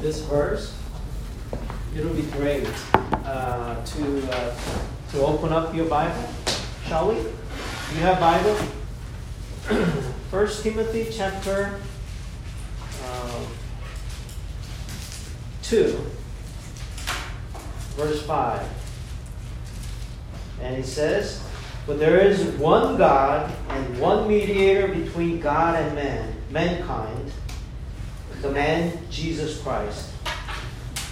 this verse, it'll be great uh, to, uh, to open up your Bible, shall we? Do you have Bible? First Timothy chapter uh, 2, verse 5. And it says, But there is one God and one mediator between God and man, mankind, the man Jesus Christ,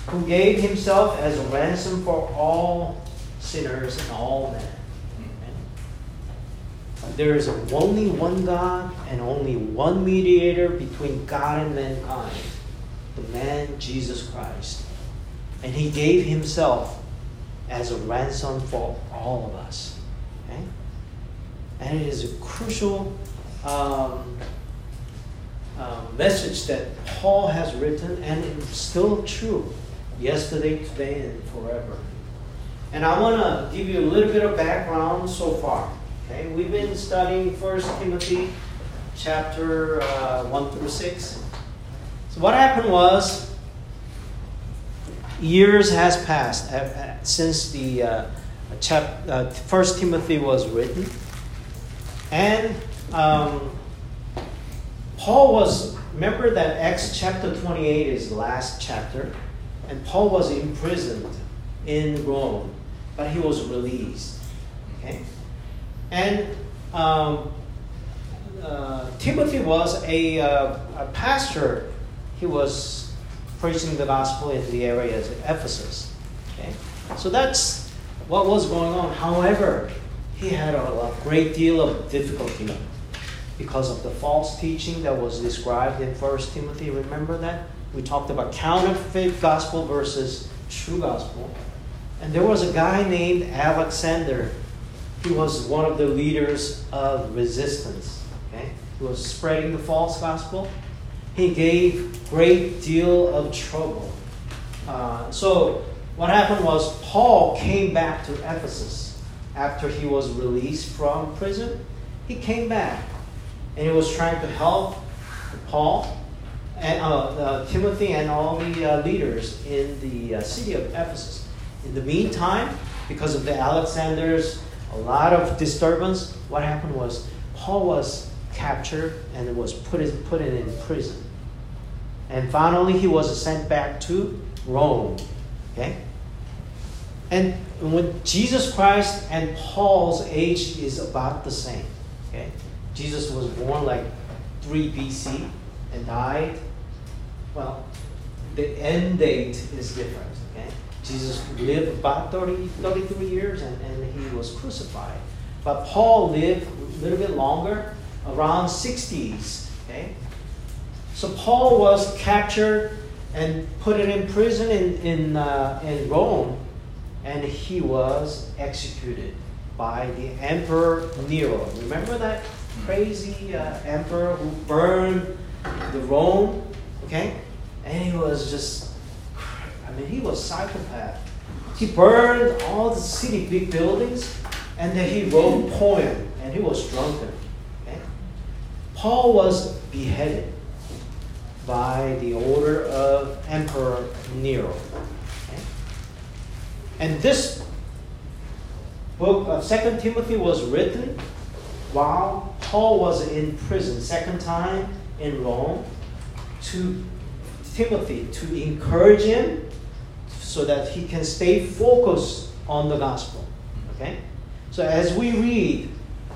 who gave himself as a ransom for all sinners and all men. There is only one God and only one mediator between God and mankind, the man Jesus Christ. And he gave himself as a ransom for all of us. Okay? And it is a crucial um, uh, message that Paul has written, and it's still true yesterday, today, and forever. And I want to give you a little bit of background so far. Okay, we've been studying First Timothy chapter uh, 1 through 6. So what happened was years has passed uh, uh since the uh, chap, uh, First Timothy was written, and um, Paul was remember that Acts chapter 28 is the last chapter, and Paul was imprisoned in Rome, but he was released. Okay. And um, uh, Timothy was a, uh, a pastor. He was preaching the gospel in the area of Ephesus. Okay? So that's what was going on. However, he had a, a great deal of difficulty because of the false teaching that was described in First Timothy. Remember that? We talked about counterfeit gospel versus true gospel. And there was a guy named Alexander he was one of the leaders of resistance. Okay? He was spreading the false gospel. He gave great deal of trouble. Uh, so what happened was Paul came back to Ephesus after he was released from prison. He came back and he was trying to help Paul and uh, uh, Timothy and all the uh, leaders in the uh, city of Ephesus. In the meantime, because of the Alexander's a lot of disturbance. What happened was Paul was captured and was put in, put in prison. And finally, he was sent back to Rome. Okay? And when Jesus Christ and Paul's age is about the same. Okay? Jesus was born like 3 BC and died. Well, the end date is different. Okay? Jesus lived about 30, 33 years and, and he was crucified. But Paul lived a little bit longer, around 60s. Okay? So Paul was captured and put in prison in, in, uh, in Rome, and he was executed by the Emperor Nero. Remember that crazy uh, emperor who burned the Rome? Okay? And he was just I mean, he was psychopath. He burned all the city big buildings, and then he wrote poem, and he was drunken. Okay? Paul was beheaded by the order of Emperor Nero. Okay? And this book of Second Timothy was written while Paul was in prison, second time in Rome, to Timothy to encourage him so that he can stay focused on the gospel. Okay? So as we read,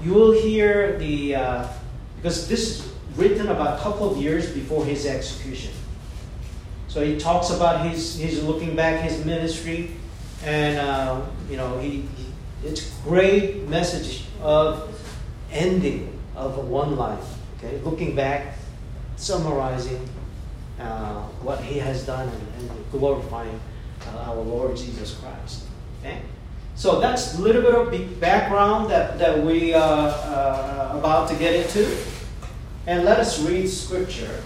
you will hear the, uh, because this is written about a couple of years before his execution. So he talks about his, his looking back his ministry, and uh, you know he, he, it's great message of ending of one life. Okay, looking back, summarizing uh, what he has done and, and glorifying uh, our Lord Jesus Christ. Okay? So that's a little bit of background that, that we are uh, uh, about to get into. And let us read scripture.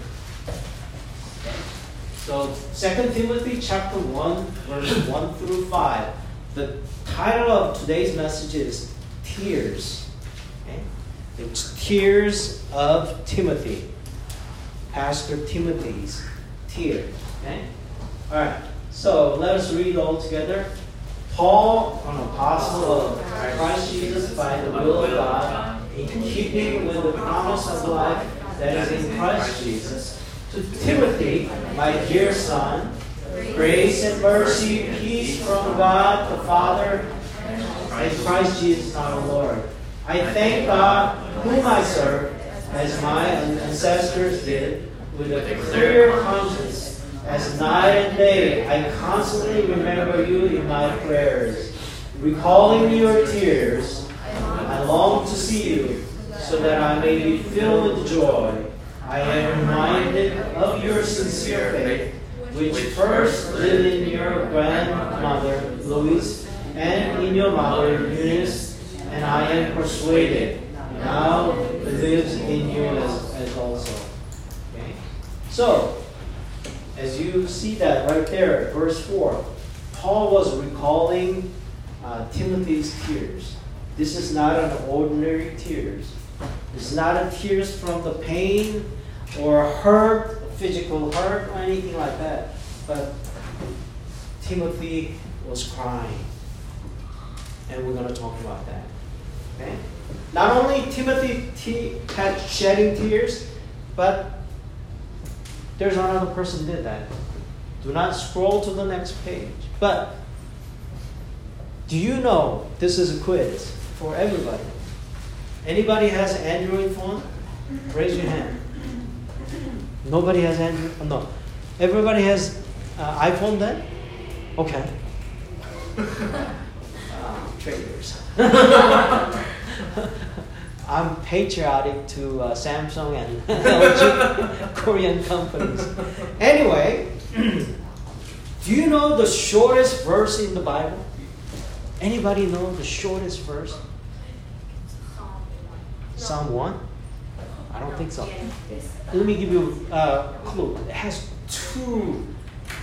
So 2 Timothy chapter 1, verse 1 through 5. The title of today's message is Tears. It's Tears of Timothy. Pastor Timothy's tears. Okay? All right. So let us read all together. Paul, an apostle of Christ Jesus by the will of God, in keeping with the promise of life that is in Christ Jesus, to Timothy, my dear son, grace and mercy, peace from God the Father and Christ Jesus our Lord. I thank God, whom I serve, as my ancestors did, with a clear conscience as night and day, I constantly remember you in my prayers. Recalling your tears, I long to see you so that I may be filled with joy. I am reminded of your sincere faith, which first lived in your grandmother, Louise, and in your mother, Eunice, and I am persuaded now lives in you as, as also. Okay? So, as you see that right there, verse 4, Paul was recalling uh, Timothy's tears. This is not an ordinary tears. It's not a tears from the pain or hurt, physical hurt, or anything like that. But Timothy was crying. And we're going to talk about that. Okay? Not only Timothy t- had shedding tears, but there's another person did that. Do not scroll to the next page. But do you know this is a quiz for everybody? Anybody has an Android phone? Raise your hand. Nobody has Android? Oh, no. Everybody has uh, iPhone then? Okay. Uh, traders. I'm patriotic to uh, Samsung and LG Korean companies. Anyway, do you know the shortest verse in the Bible? Anybody know the shortest verse? Psalm 1? I don't think so. Let me give you a clue. It has two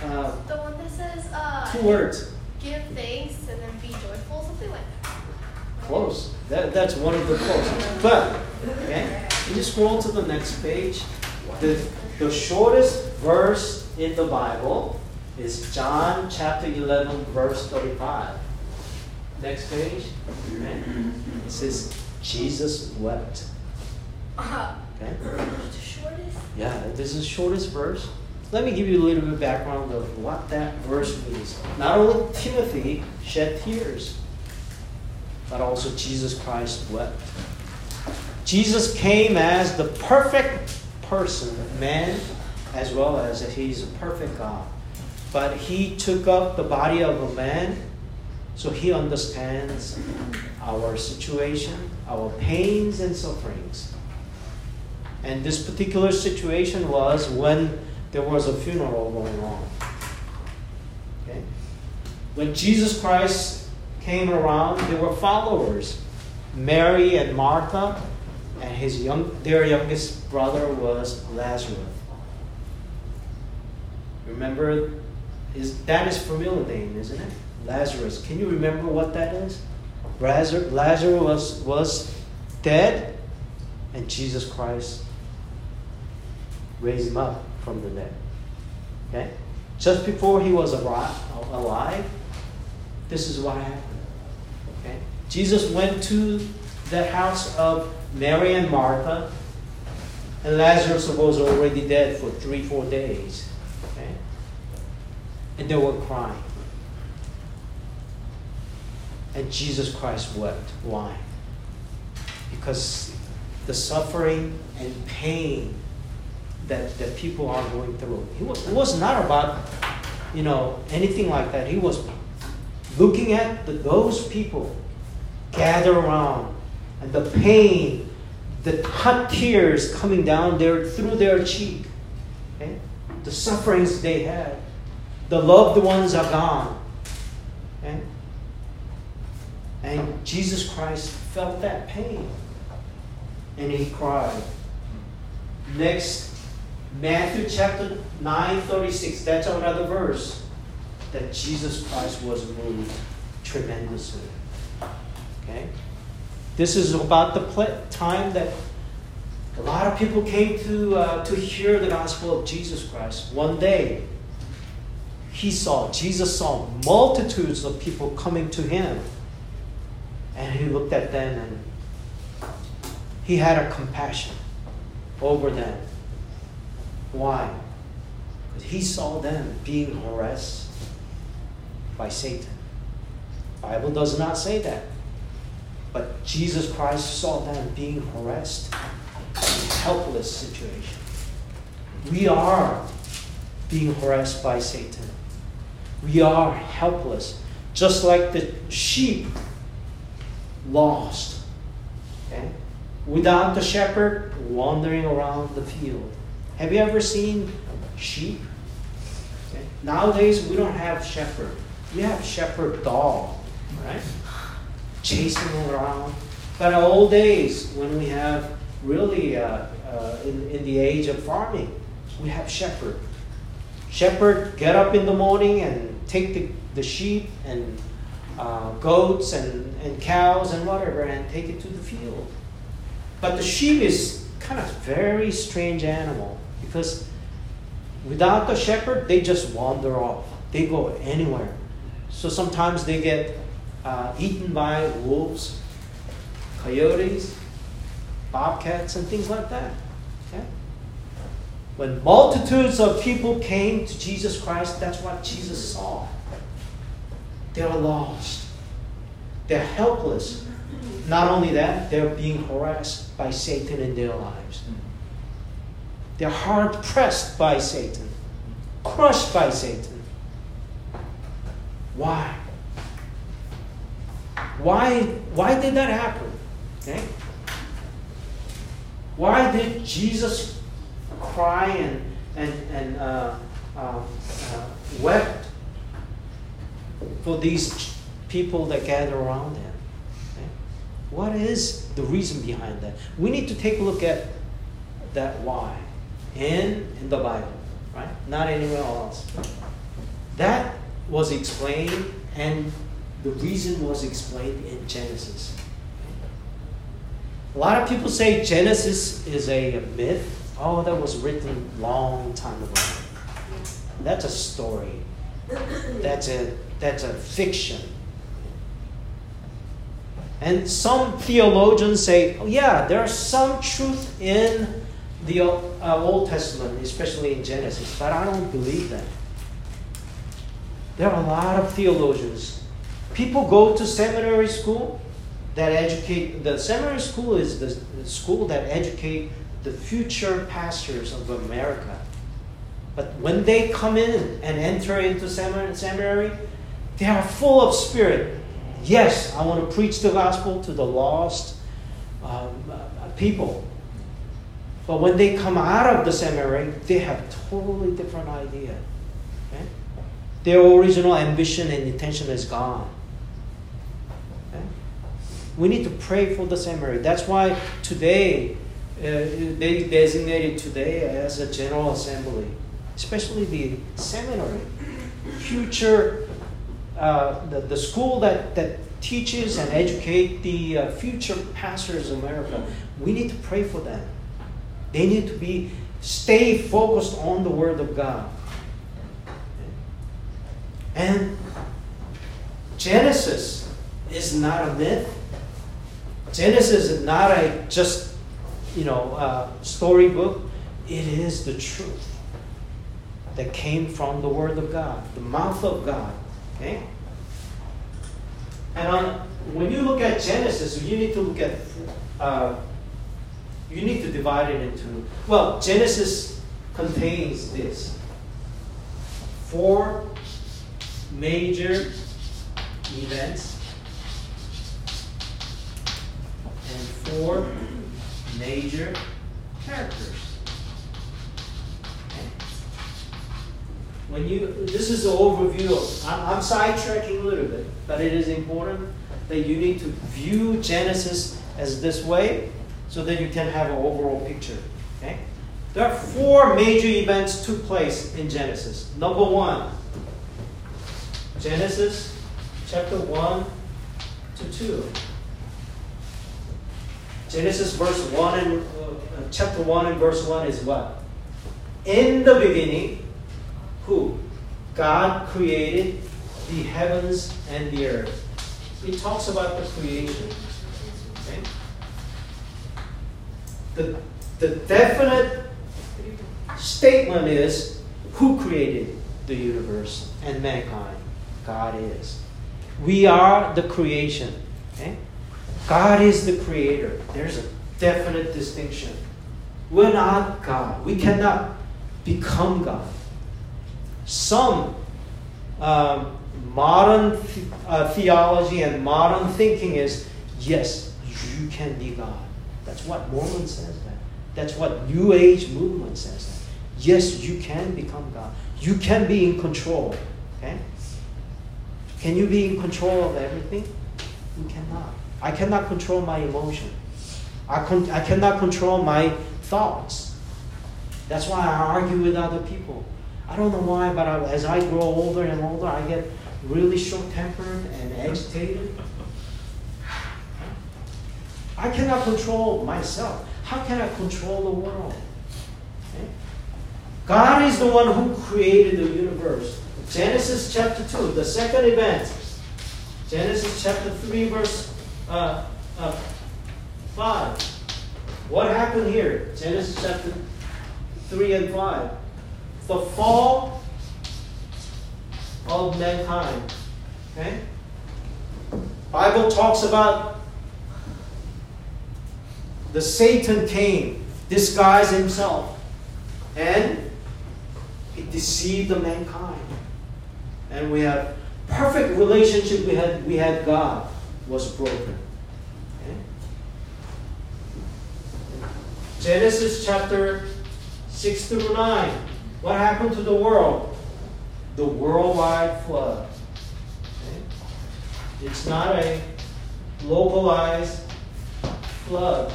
uh, The one that says, uh, two words. give thanks and then be joyful, something like that. Close. That, that's one of the close. But, okay, you just scroll to the next page. The, the shortest verse in the Bible is John chapter 11, verse 35. Next page. Okay. It says, Jesus wept. Okay. the? Yeah, this is shortest verse. Let me give you a little bit of background of what that verse means. Not only Timothy shed tears, but also Jesus Christ wept. Jesus came as the perfect person, man, as well as he's a perfect God. But he took up the body of a man, so he understands our situation, our pains and sufferings. And this particular situation was when there was a funeral going on. Okay? When Jesus Christ came around, there were followers. Mary and Martha, and his young, their youngest brother was Lazarus. Remember, is that is familiar name, isn't it? Lazarus. Can you remember what that is? Lazarus, Lazarus was, was dead, and Jesus Christ raised him up from the dead. Okay? Just before he was alive, this is what happened. Jesus went to the house of Mary and Martha, and Lazarus was already dead for three, four days. Okay? And they were crying. And Jesus Christ wept. Why? Because the suffering and pain that, that people are going through. He was, it was not about, you know, anything like that. He was looking at the, those people gather around and the pain, the hot tears coming down their, through their cheek, okay? the sufferings they had. The loved ones are gone. Okay? And Jesus Christ felt that pain. And he cried. Next, Matthew chapter 9, 36. That's another verse that Jesus Christ was moved tremendously. Okay? This is about the time that a lot of people came to, uh, to hear the gospel of Jesus Christ. One day, he saw, Jesus saw multitudes of people coming to him. And he looked at them and he had a compassion over them. Why? Because he saw them being harassed by Satan. Bible does not say that. But Jesus Christ saw them being harassed helpless situation. We are being harassed by Satan. We are helpless, just like the sheep lost. Okay? Without the shepherd wandering around the field. Have you ever seen sheep? Okay? Nowadays we don't have shepherd. We have shepherd dog, right? Chasing around. But in old days when we have really uh, uh, in, in the age of farming, we have shepherd. Shepherd get up in the morning and take the, the sheep and uh, goats and, and cows and whatever and take it to the field. But the sheep is kind of very strange animal because without the shepherd, they just wander off. They go anywhere. So sometimes they get uh, eaten by wolves, coyotes, bobcats, and things like that. Okay? When multitudes of people came to Jesus Christ, that's what Jesus saw. They're lost. They're helpless. Not only that, they're being harassed by Satan in their lives. They're hard pressed by Satan, crushed by Satan. Why? Why, why did that happen? Okay? Why did Jesus cry and, and, and uh, uh, uh, wept for these people that gather around him? Okay? What is the reason behind that? We need to take a look at that why in, in the Bible, right? Not anywhere else. That was explained, and the reason was explained in Genesis. A lot of people say Genesis is a myth. Oh, that was written long time ago. That's a story. That's a that's a fiction. And some theologians say, oh yeah, there's some truth in the uh, Old Testament, especially in Genesis, but I don't believe that. There are a lot of theologians. People go to seminary school that educate the seminary school is the, school that educate the future pastors of America. But when they come in and enter into seminary, they are full of spirit. Yes, I want to preach the gospel to the lost um, uh, people. But when they come out of the seminary, they have totally different idea. Okay? Their original ambition and intention is gone. We need to pray for the seminary. That's why today, uh, they designated today as a general assembly, especially the seminary. Future, uh, the, the school that, that teaches and educate the uh, future pastors of America, we need to pray for them. They need to be stay focused on the Word of God. And Genesis is not a myth. Genesis is not a just, you know, uh, storybook. It is the truth that came from the Word of God, the mouth of God. Okay? And on, when you look at Genesis, you need to look at, uh, you need to divide it into, well, Genesis contains this four major events four major characters. When you, this is the overview. Of, I'm, I'm sidetracking a little bit, but it is important that you need to view Genesis as this way, so that you can have an overall picture. Okay? There are four major events took place in Genesis. Number one, Genesis chapter one to two. Genesis verse 1 and uh, chapter 1 and verse 1 is what? In the beginning, who? God created the heavens and the earth. It talks about the creation. Okay? The, the definite statement is who created the universe and mankind? God is. We are the creation. Okay? God is the creator. There's a definite distinction. We're not God. We cannot become God. Some um, modern th- uh, theology and modern thinking is yes, you can be God. That's what Mormon says that. That's what New Age movement says that. Yes, you can become God. You can be in control. Okay? Can you be in control of everything? You cannot. I cannot control my emotion. I, con- I cannot control my thoughts. That's why I argue with other people. I don't know why, but I, as I grow older and older, I get really short tempered and agitated. I cannot control myself. How can I control the world? Okay? God is the one who created the universe. Genesis chapter 2, the second event. Genesis chapter 3, verse uh, uh, 5. What happened here? Genesis chapter 3 and 5. The fall of mankind. Okay? Bible talks about the Satan came, disguised himself, and he deceived the mankind. And we have perfect relationship we had we had God was broken. Okay? Genesis chapter 6 through 9. What happened to the world? The worldwide flood. Okay? It's not a localized flood.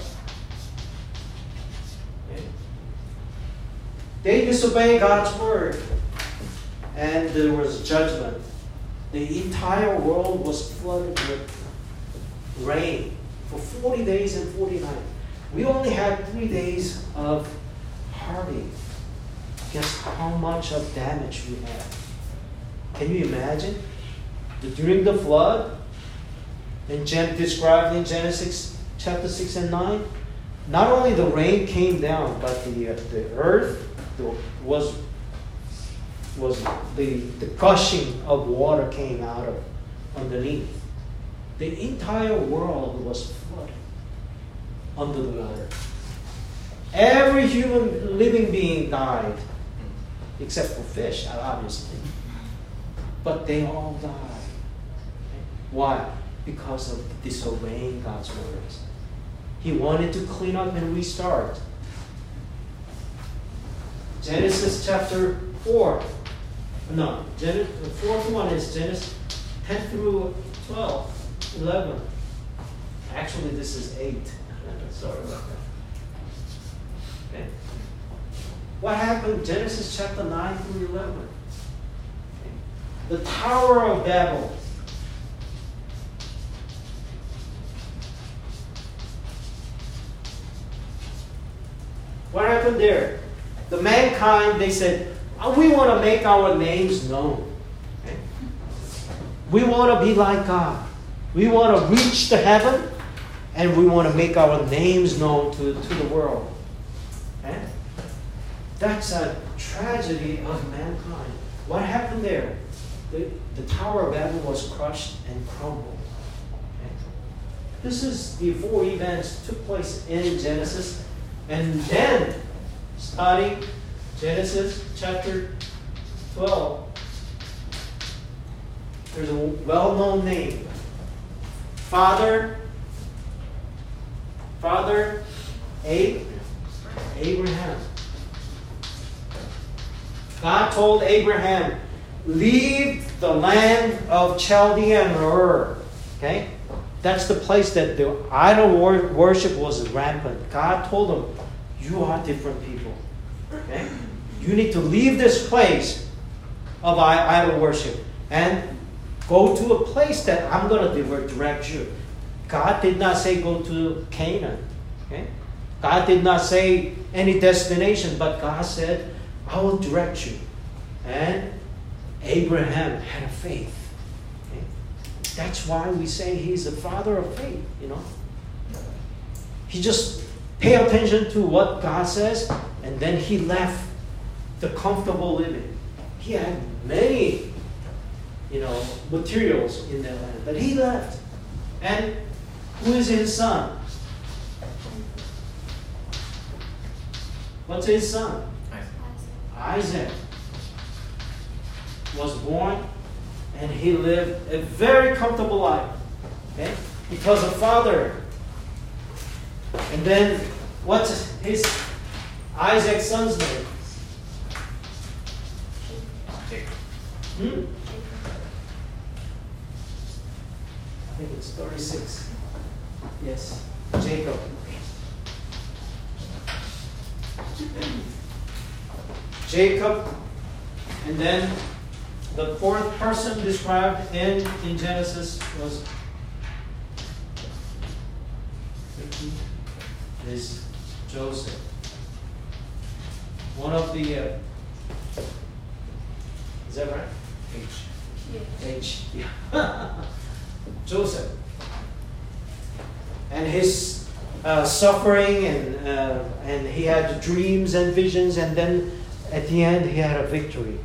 They disobeyed God's word, and there was judgment. The entire world was flooded with rain for 40 days and 40 nights. We only had three days of harvest. Guess how much of damage we had? Can you imagine? During the flood, and Gen- described in Genesis chapter 6 and 9, not only the rain came down, but the, uh, the earth the, was, was the, the gushing of water came out of underneath. The entire world was flooded under the water. Every human living being died, except for fish, obviously. But they all died. Why? Because of disobeying God's words. He wanted to clean up and restart. Genesis chapter 4. No, Gen- the fourth one is Genesis 10 through 12, 11. Actually, this is 8. Sorry about that. Okay. What happened? Genesis chapter 9 through 11. Okay. The Tower of Babel. What happened there? The mankind, they said, "Oh, we want to make our names known. Okay? We want to be like God. We want to reach the heaven and we want to make our names known to, to the world. Okay? That's a tragedy of mankind. What happened there? The, the Tower of Babel was crushed and crumbled. Okay? This is the four events took place in Genesis. And then, studying Genesis chapter 12, there's a well known name Father, Father Ab- Abraham. God told Abraham, leave the land of Chaldean Ur. Okay? That's the place that the idol worship was rampant. God told him, you are different people. Okay? You need to leave this place of idol worship and go to a place that I'm going to direct you. God did not say go to Canaan. Okay? God did not say any destination, but God said, I will direct you. And Abraham had a faith. Okay? That's why we say he's the father of faith, you know. He just pay attention to what God says, and then he left the comfortable living. He had many, you know, materials in that land, but he left. And who is his son? What's his son? Isaac Isaac was born and he lived a very comfortable life. Okay? Because of father. And then what's his Isaac's son's name? Hmm? I think it's 36. Yes, Jacob. Jacob, and then the fourth person described in, in Genesis was is Joseph. One of the uh, is that right? H. H. Yeah. Joseph. And his uh, suffering, and uh, and he had dreams and visions, and then at the end he had a victory.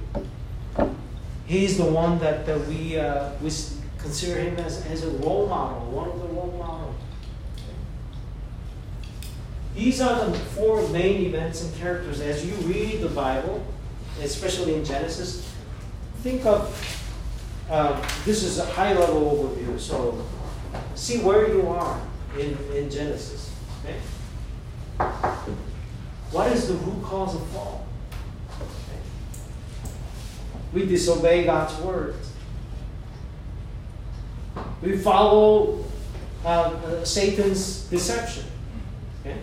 He's the one that, that we, uh, we consider him as, as a role model, one of the role models. These are the four main events and characters. As you read the Bible, especially in Genesis, think of uh, this is a high level overview. So see where you are in, in Genesis. Okay? What is the root cause of fall? We disobey God's word. We follow uh, uh, Satan's deception. Okay?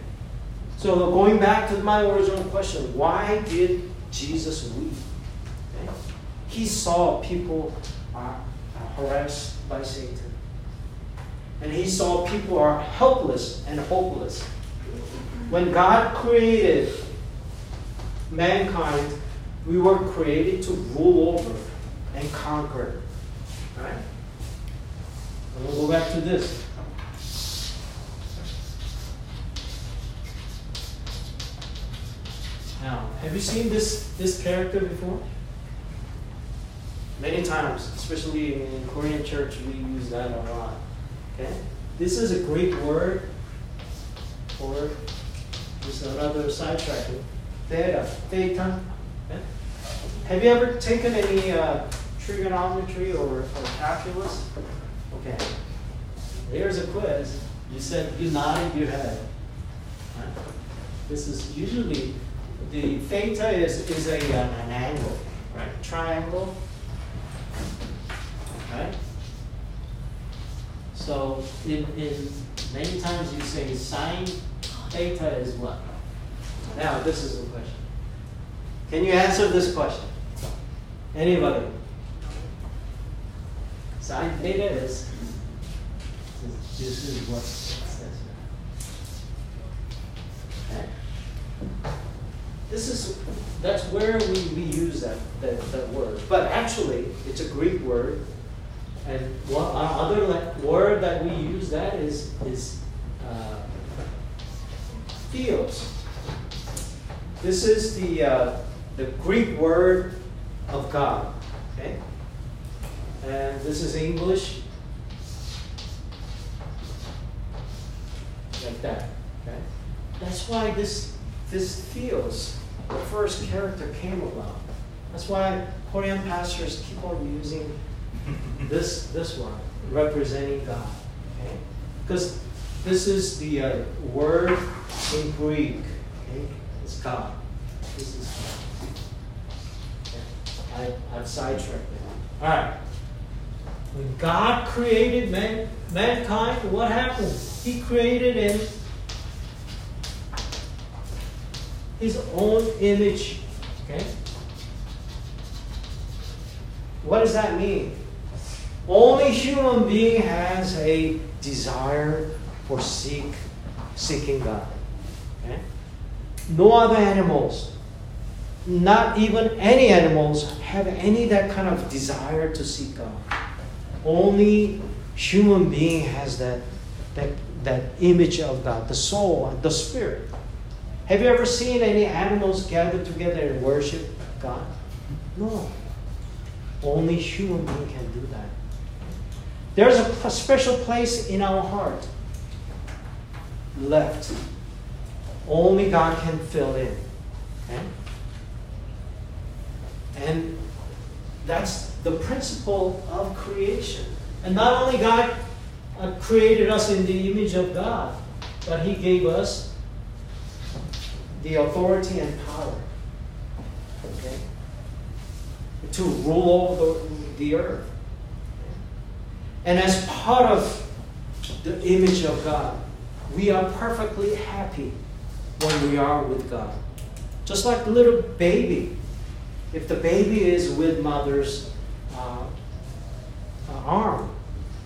So going back to my original question, why did Jesus weep? Okay? He saw people are harassed by Satan. And he saw people are helpless and hopeless. When God created mankind, we were created to rule over and conquer. Right? And we'll go back to this. Now, have you seen this, this character before? Many times, especially in Korean church, we use that a lot. Okay? This is a Greek word for is another sidetracking. Theta, theta. Okay? Have you ever taken any uh, trigonometry or, or calculus? Okay. Here's a quiz. You said you nodded your head. This is usually the theta is, is a, uh, an angle, right? Triangle. Right? So in, in many times you say sine theta is what? Now this is the question. Can you answer this question? Anybody? Sine theta is this is what says. Okay? This is that's where we, we use that, that, that word. But actually it's a Greek word. And one other word that we use that is is uh, theos. This is the uh, the Greek word of God. Okay? And this is English. Like that. Okay? That's why this this theos, the first character came about. That's why Korean pastors keep on using this this one, representing God. Okay? Because this is the uh, word in Greek. Okay? It's God. This is God. Okay? I, I've sidetracked it. All right. When God created man, mankind, what happened? He created in His own image. Okay? What does that mean? Only human being has a desire for seek seeking God. Okay? No other animals not even any animals have any that kind of desire to seek God. Only human being has that, that, that image of God, the soul, the spirit. Have you ever seen any animals gather together and worship God? No. Only human being can do that. There's a, special place in our heart left. Only God can fill in. Okay? And that's the principle of creation. And not only God uh, created us in the image of God, but He gave us the authority and power okay, to rule over the, the earth. And as part of the image of God, we are perfectly happy when we are with God. Just like the little baby if the baby is with mother's uh, uh, arm,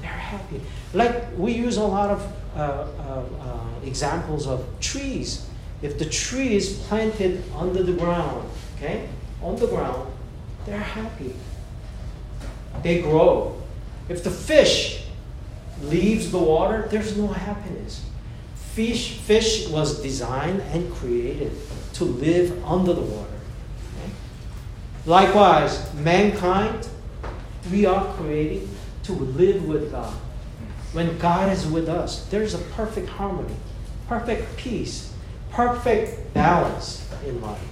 they're happy. Like we use a lot of uh, uh, uh, examples of trees. If the tree is planted under the ground, okay, on the ground, they're happy. They grow. If the fish leaves the water, there's no happiness. Fish, fish was designed and created to live under the water. Likewise, mankind, we are created to live with God. When God is with us, there's a perfect harmony, perfect peace, perfect balance in life.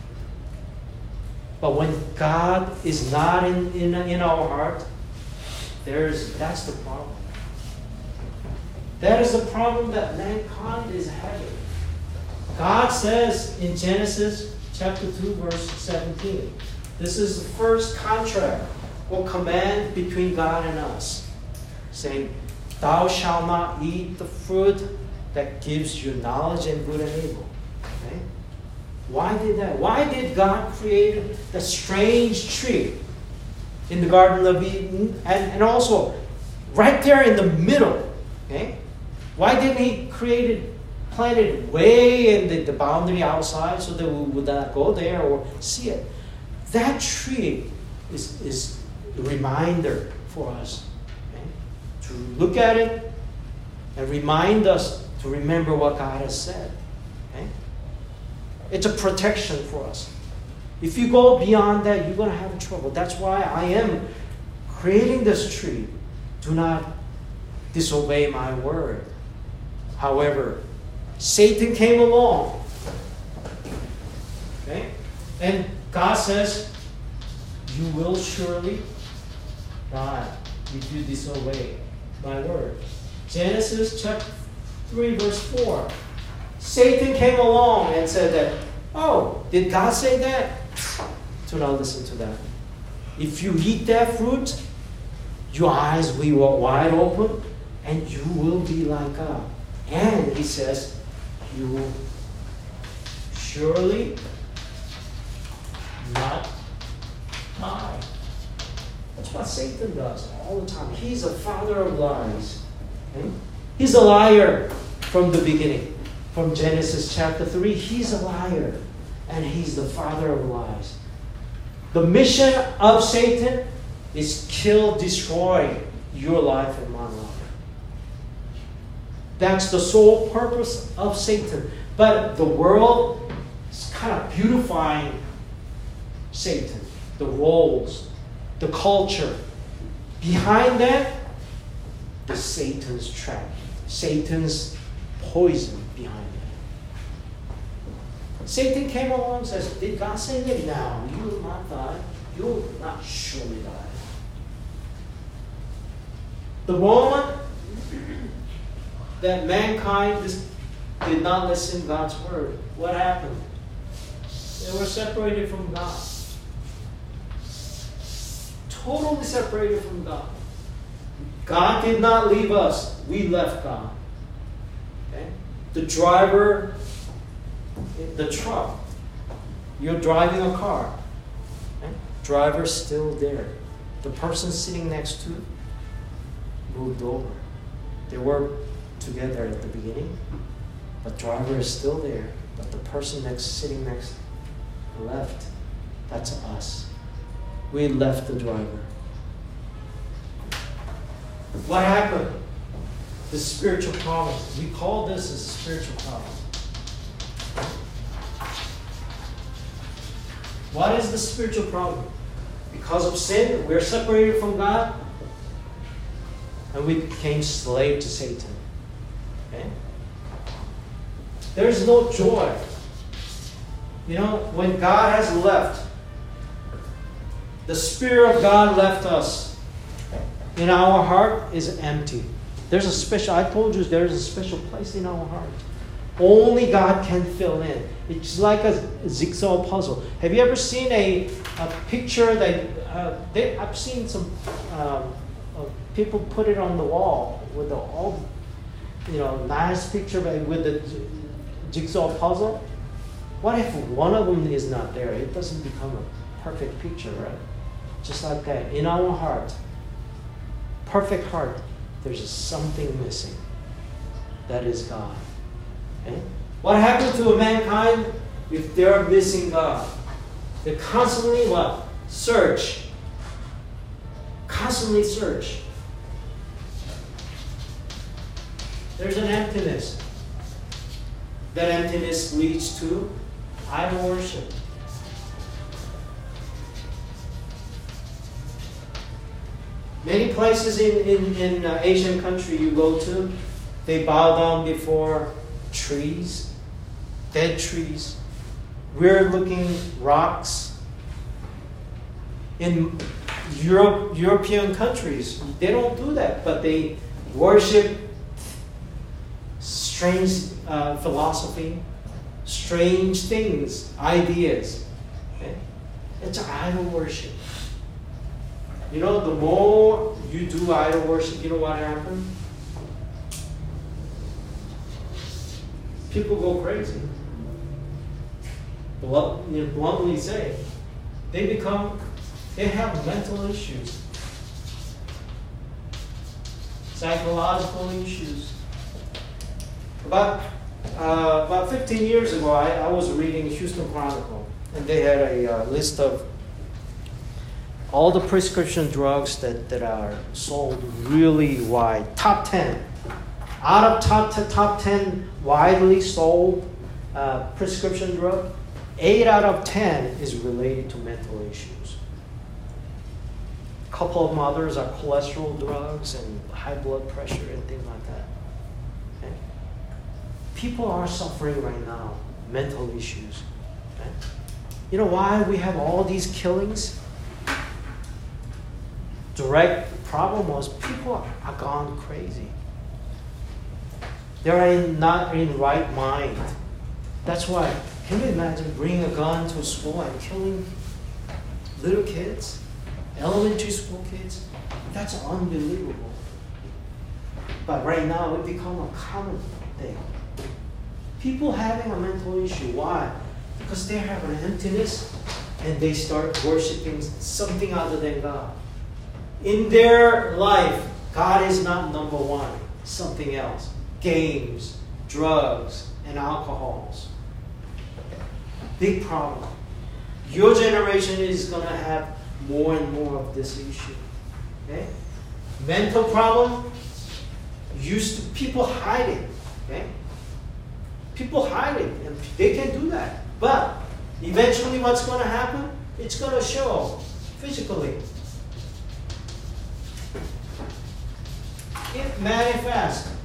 But when God is not in, in, in our heart, there's, that's the problem. That is the problem that mankind is having. God says in Genesis chapter 2, verse 17, this is the first contract or command between God and us, saying, Thou shalt not eat the fruit that gives you knowledge and good and evil. Okay? Why did that? Why did God create the strange tree in the Garden of Eden and, and also right there in the middle? Okay? Why didn't He create it, plant it way in the, the boundary outside so that we would not go there or see it? That tree is, is a reminder for us okay? to look at it and remind us to remember what God has said. Okay? It's a protection for us. If you go beyond that, you're going to have trouble. That's why I am creating this tree. Do not disobey my word. However, Satan came along. Okay? And God says, You will surely die if you disobey my word. Genesis chapter 3, verse 4. Satan came along and said that, Oh, did God say that? Do not listen to that. If you eat that fruit, your eyes will be wide open and you will be like God. And he says, You will surely not lie. That's what Satan does all the time. He's a father of lies. Okay? He's a liar from the beginning. From Genesis chapter 3, he's a liar. And he's the father of lies. The mission of Satan is kill, destroy your life and my life. That's the sole purpose of Satan. But the world is kind of beautifying Satan, the roles, the culture. Behind that, the Satan's trap, Satan's poison. Satan came along and says, Did God say that? Now you will not die. You will not surely die. The moment that mankind did not listen God's word, what happened? They were separated from God totally separated from God. God did not leave us, we left God. Okay? The driver, the truck, you're driving a car. Okay? Driver's still there. The person sitting next to moved over. They were together at the beginning, but driver is still there. But the person next sitting next left. That's us. We left the driver. What happened? The spiritual problem. We call this a spiritual problem. What is the spiritual problem? Because of sin, we're separated from God, and we became slave to Satan. Okay? There's no joy. You know, when God has left, the Spirit of God left us, in our heart is empty. There's a special, I told you, there's a special place in our heart. Only God can fill in. It's like a jigsaw puzzle. Have you ever seen a, a picture that uh, they, I've seen some um, uh, people put it on the wall with the all, you know, nice picture with the jigsaw puzzle. What if one of them is not there? It doesn't become a perfect picture, right? Just like that. In our heart, perfect heart, there's something missing. That is God. Okay? What happens to mankind if they're missing God? They constantly what? Search. Constantly search. There's an emptiness. That emptiness leads to idol worship. Many places in, in, in uh, Asian country you go to, they bow down before trees, dead trees, weird looking rocks. In Europe, European countries, they don't do that, but they worship strange uh, philosophy, strange things, ideas. Okay? It's idol worship. You know, the more you do idol worship, you know what happens? People go crazy. Blunt, you know, bluntly say, they become, they have mental issues, psychological issues. About uh, about 15 years ago, I, I was reading Houston Chronicle, and they had a uh, list of all the prescription drugs that, that are sold really wide. Top 10. Out of top, t- top 10 widely sold uh, prescription drug, 8 out of 10 is related to mental issues. A couple of others are cholesterol drugs and high blood pressure and things like that. Okay? People are suffering right now, mental issues. Okay? You know why we have all these killings? direct problem was people are gone crazy. They're in, not in right mind. That's why. Can you imagine bringing a gun to a school and killing little kids, elementary school kids? That's unbelievable. But right now, it become a common thing. People having a mental issue. Why? Because they have an emptiness and they start worshiping something other than God in their life, God is not number one, something else. Games, drugs, and alcohols. Big problem. Your generation is going to have more and more of this issue. Okay? Mental problem, used to people hide it. Okay? People hide it, and they can do that. But eventually, what's going to happen? It's going to show physically. it manifests.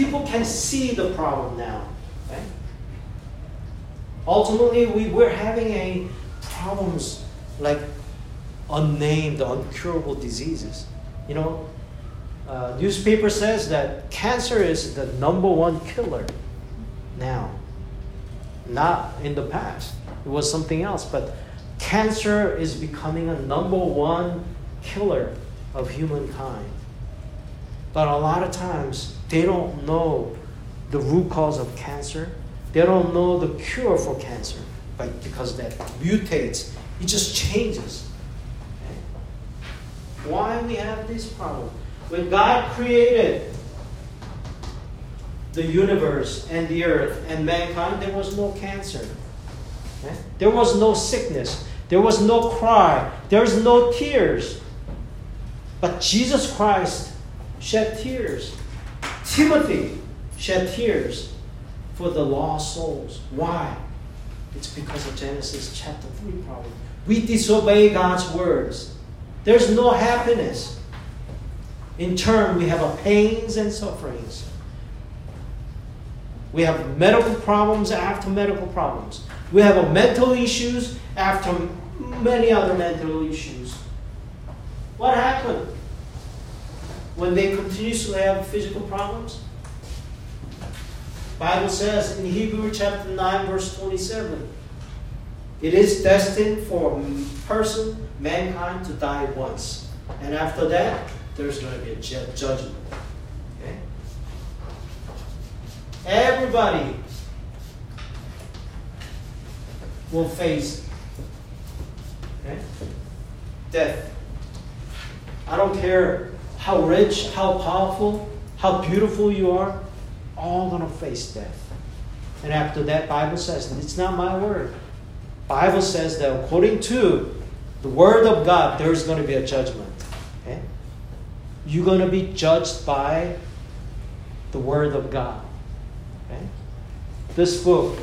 People can see the problem now. Ultimately, we, we're having a problems like unnamed, uncurable diseases. You know, uh, newspaper says that cancer is the number one killer now. Not in the past. It was something else, but cancer is becoming a number one killer of humankind. But a lot of times, they don't know the root cause of cancer. They don't know the cure for cancer but because that mutates. It just changes. Why we have this problem? When God created the universe and the earth and mankind, there was no cancer. Okay? There was no sickness. There was no cry. There was no tears. But Jesus Christ shed tears. Timothy shed tears for the lost souls. Why? It's because of Genesis chapter 3 problem. We disobey God's words. There's no happiness. In turn, we have pains and sufferings. We have medical problems after medical problems. We have mental issues after many other mental issues. What happened when they continuously have physical problems? Bible says in Hebrew chapter 9 verse 27, it is destined for person, mankind to die once. And after that, there's going to be a judgment. Okay? Everybody will face okay, death. I don't care how rich, how powerful, how beautiful you are, all gonna face death. And after that, Bible says, it's not my word. Bible says that according to the word of God, there's going to be a judgment. Okay? You're going to be judged by the word of God. Okay? This book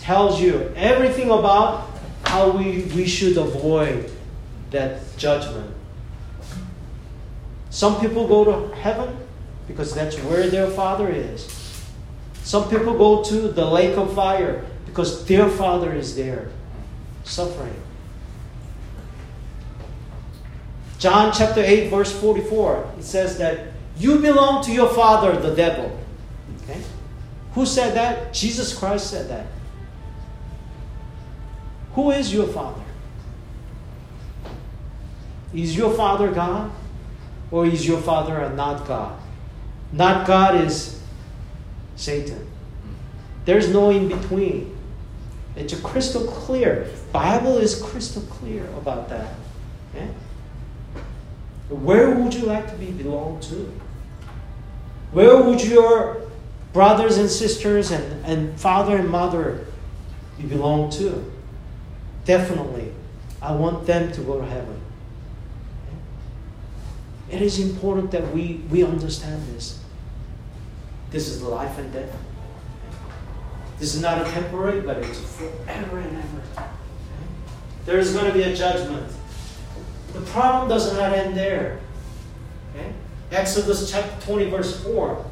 tells you everything about how we, we should avoid that judgment. Some people go to heaven because that's where their father is. Some people go to the lake of fire because their father is there suffering. John chapter 8, verse 44, it says that you belong to your father, the devil. Okay? Who said that? Jesus Christ said that. Who is your father? Is your father God? Or is your father and not God? Not God is Satan. There's no in between. It's crystal clear. Bible is crystal clear about that. Yeah? Where would you like to be belong to? Where would your brothers and sisters and, and father and mother be belong to? Definitely. I want them to go to heaven. It is important that we, we understand this. This is life and death. This is not a temporary, but it's forever and ever. There is going to be a judgment. The problem does not end there. Okay? Exodus chapter 20, verse 4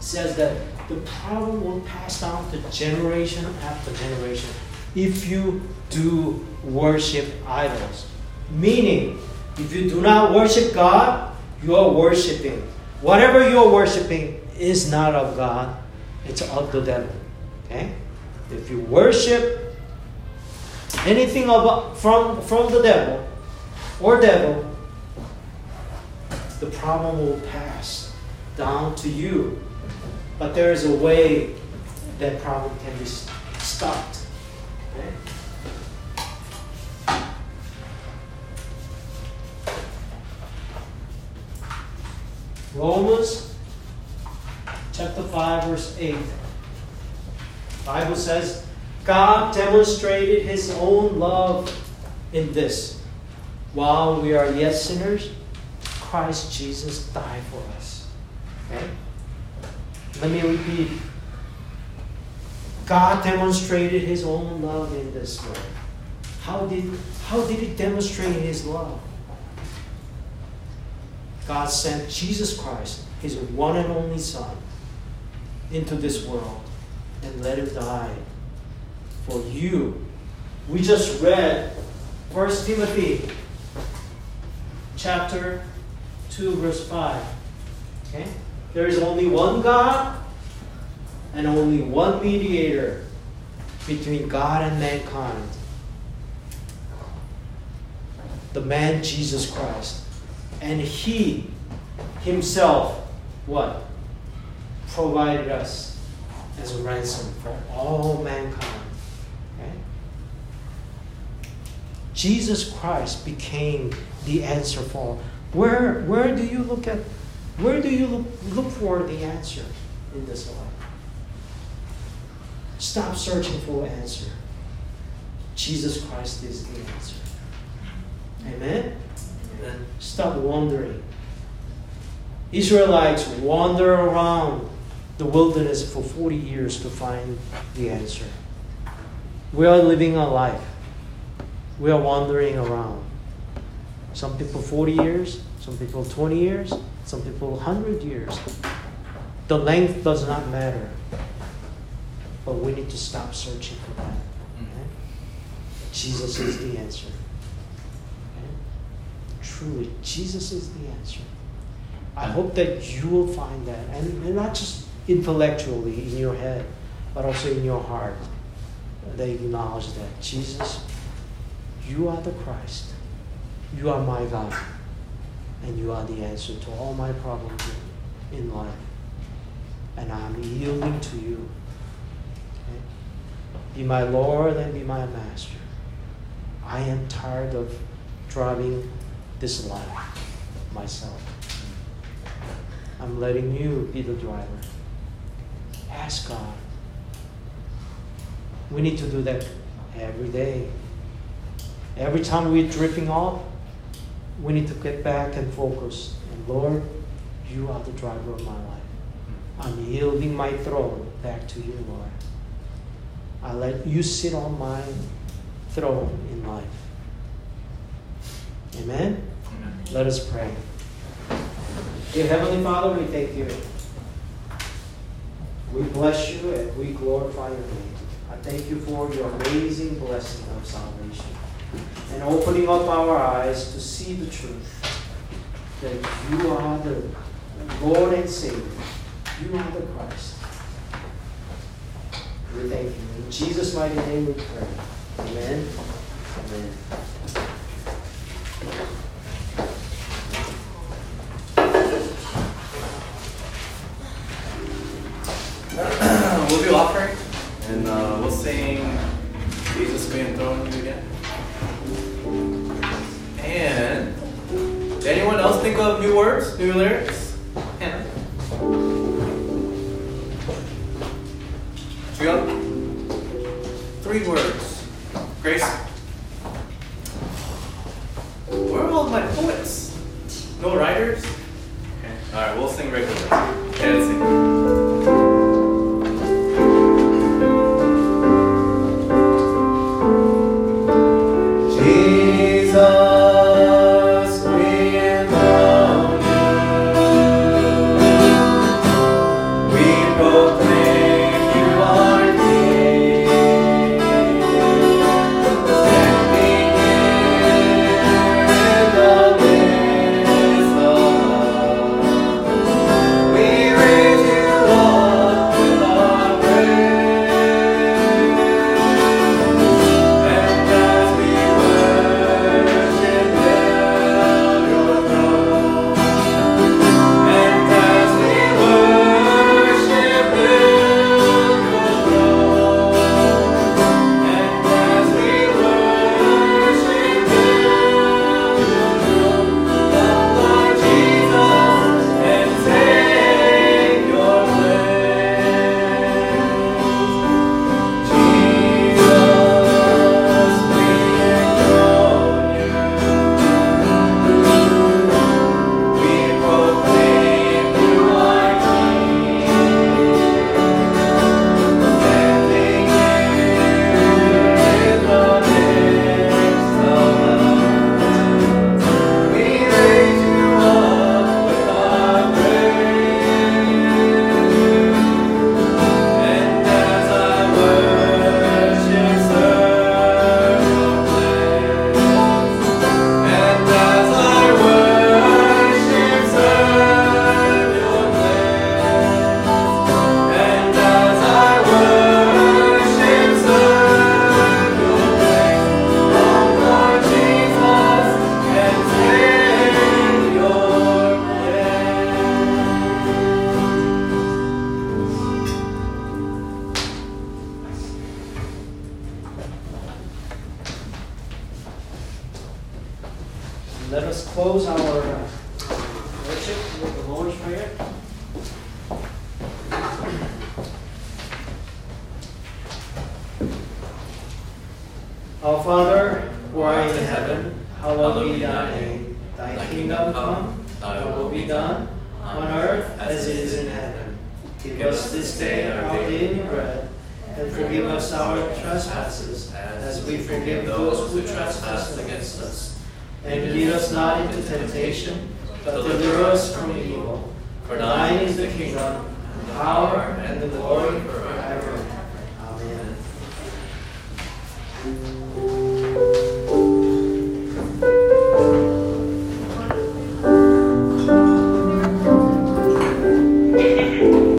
says that the problem will pass down to generation after generation if you do worship idols. Meaning, if you do not worship God, you are worshiping. Whatever you are worshiping is not of God, it's of the devil. Okay? If you worship anything from, from the devil or devil, the problem will pass down to you. But there is a way that problem can be stopped. Okay? Romans chapter 5, verse 8. Bible says, God demonstrated his own love in this. While we are yet sinners, Christ Jesus died for us. Okay? Let me repeat. God demonstrated his own love in this way. How did, how did he demonstrate his love? God sent Jesus Christ, his one and only Son, into this world and let him die for you. We just read 1 Timothy chapter 2 verse 5. Okay? There is only one God and only one mediator between God and mankind. The man Jesus Christ. And he himself what? Provided us as a ransom for all mankind. Okay? Jesus Christ became the answer for where where do you look at where do you look, look for the answer in this life? Stop searching for an answer. Jesus Christ is the answer. Amen? Amen. Stop wandering. Israelites wander around the wilderness for 40 years to find the answer. We are living a life. We are wandering around. Some people 40 years, some people 20 years, some people 100 years. The length does not matter. But we need to stop searching for that. Mm-hmm. Okay? Jesus is the answer. Truly, Jesus is the answer. I hope that you will find that, and, and not just intellectually in your head, but also in your heart. That you acknowledge that Jesus, you are the Christ. You are my God. And you are the answer to all my problems in, in life. And I'm yielding to you. Okay? Be my Lord and be my master. I am tired of driving this life myself. I'm letting you be the driver. Ask God. We need to do that every day. Every time we're drifting off, we need to get back and focus. And Lord, you are the driver of my life. I'm yielding my throne back to you, Lord. I let you sit on my throne in life. Amen? Let us pray. Dear Heavenly Father, we thank you. We bless you and we glorify your name. I thank you for your amazing blessing of salvation and opening up our eyes to see the truth that you are the Lord and Savior. You are the Christ. We thank you. In Jesus' mighty name we pray. Amen. Amen. Words,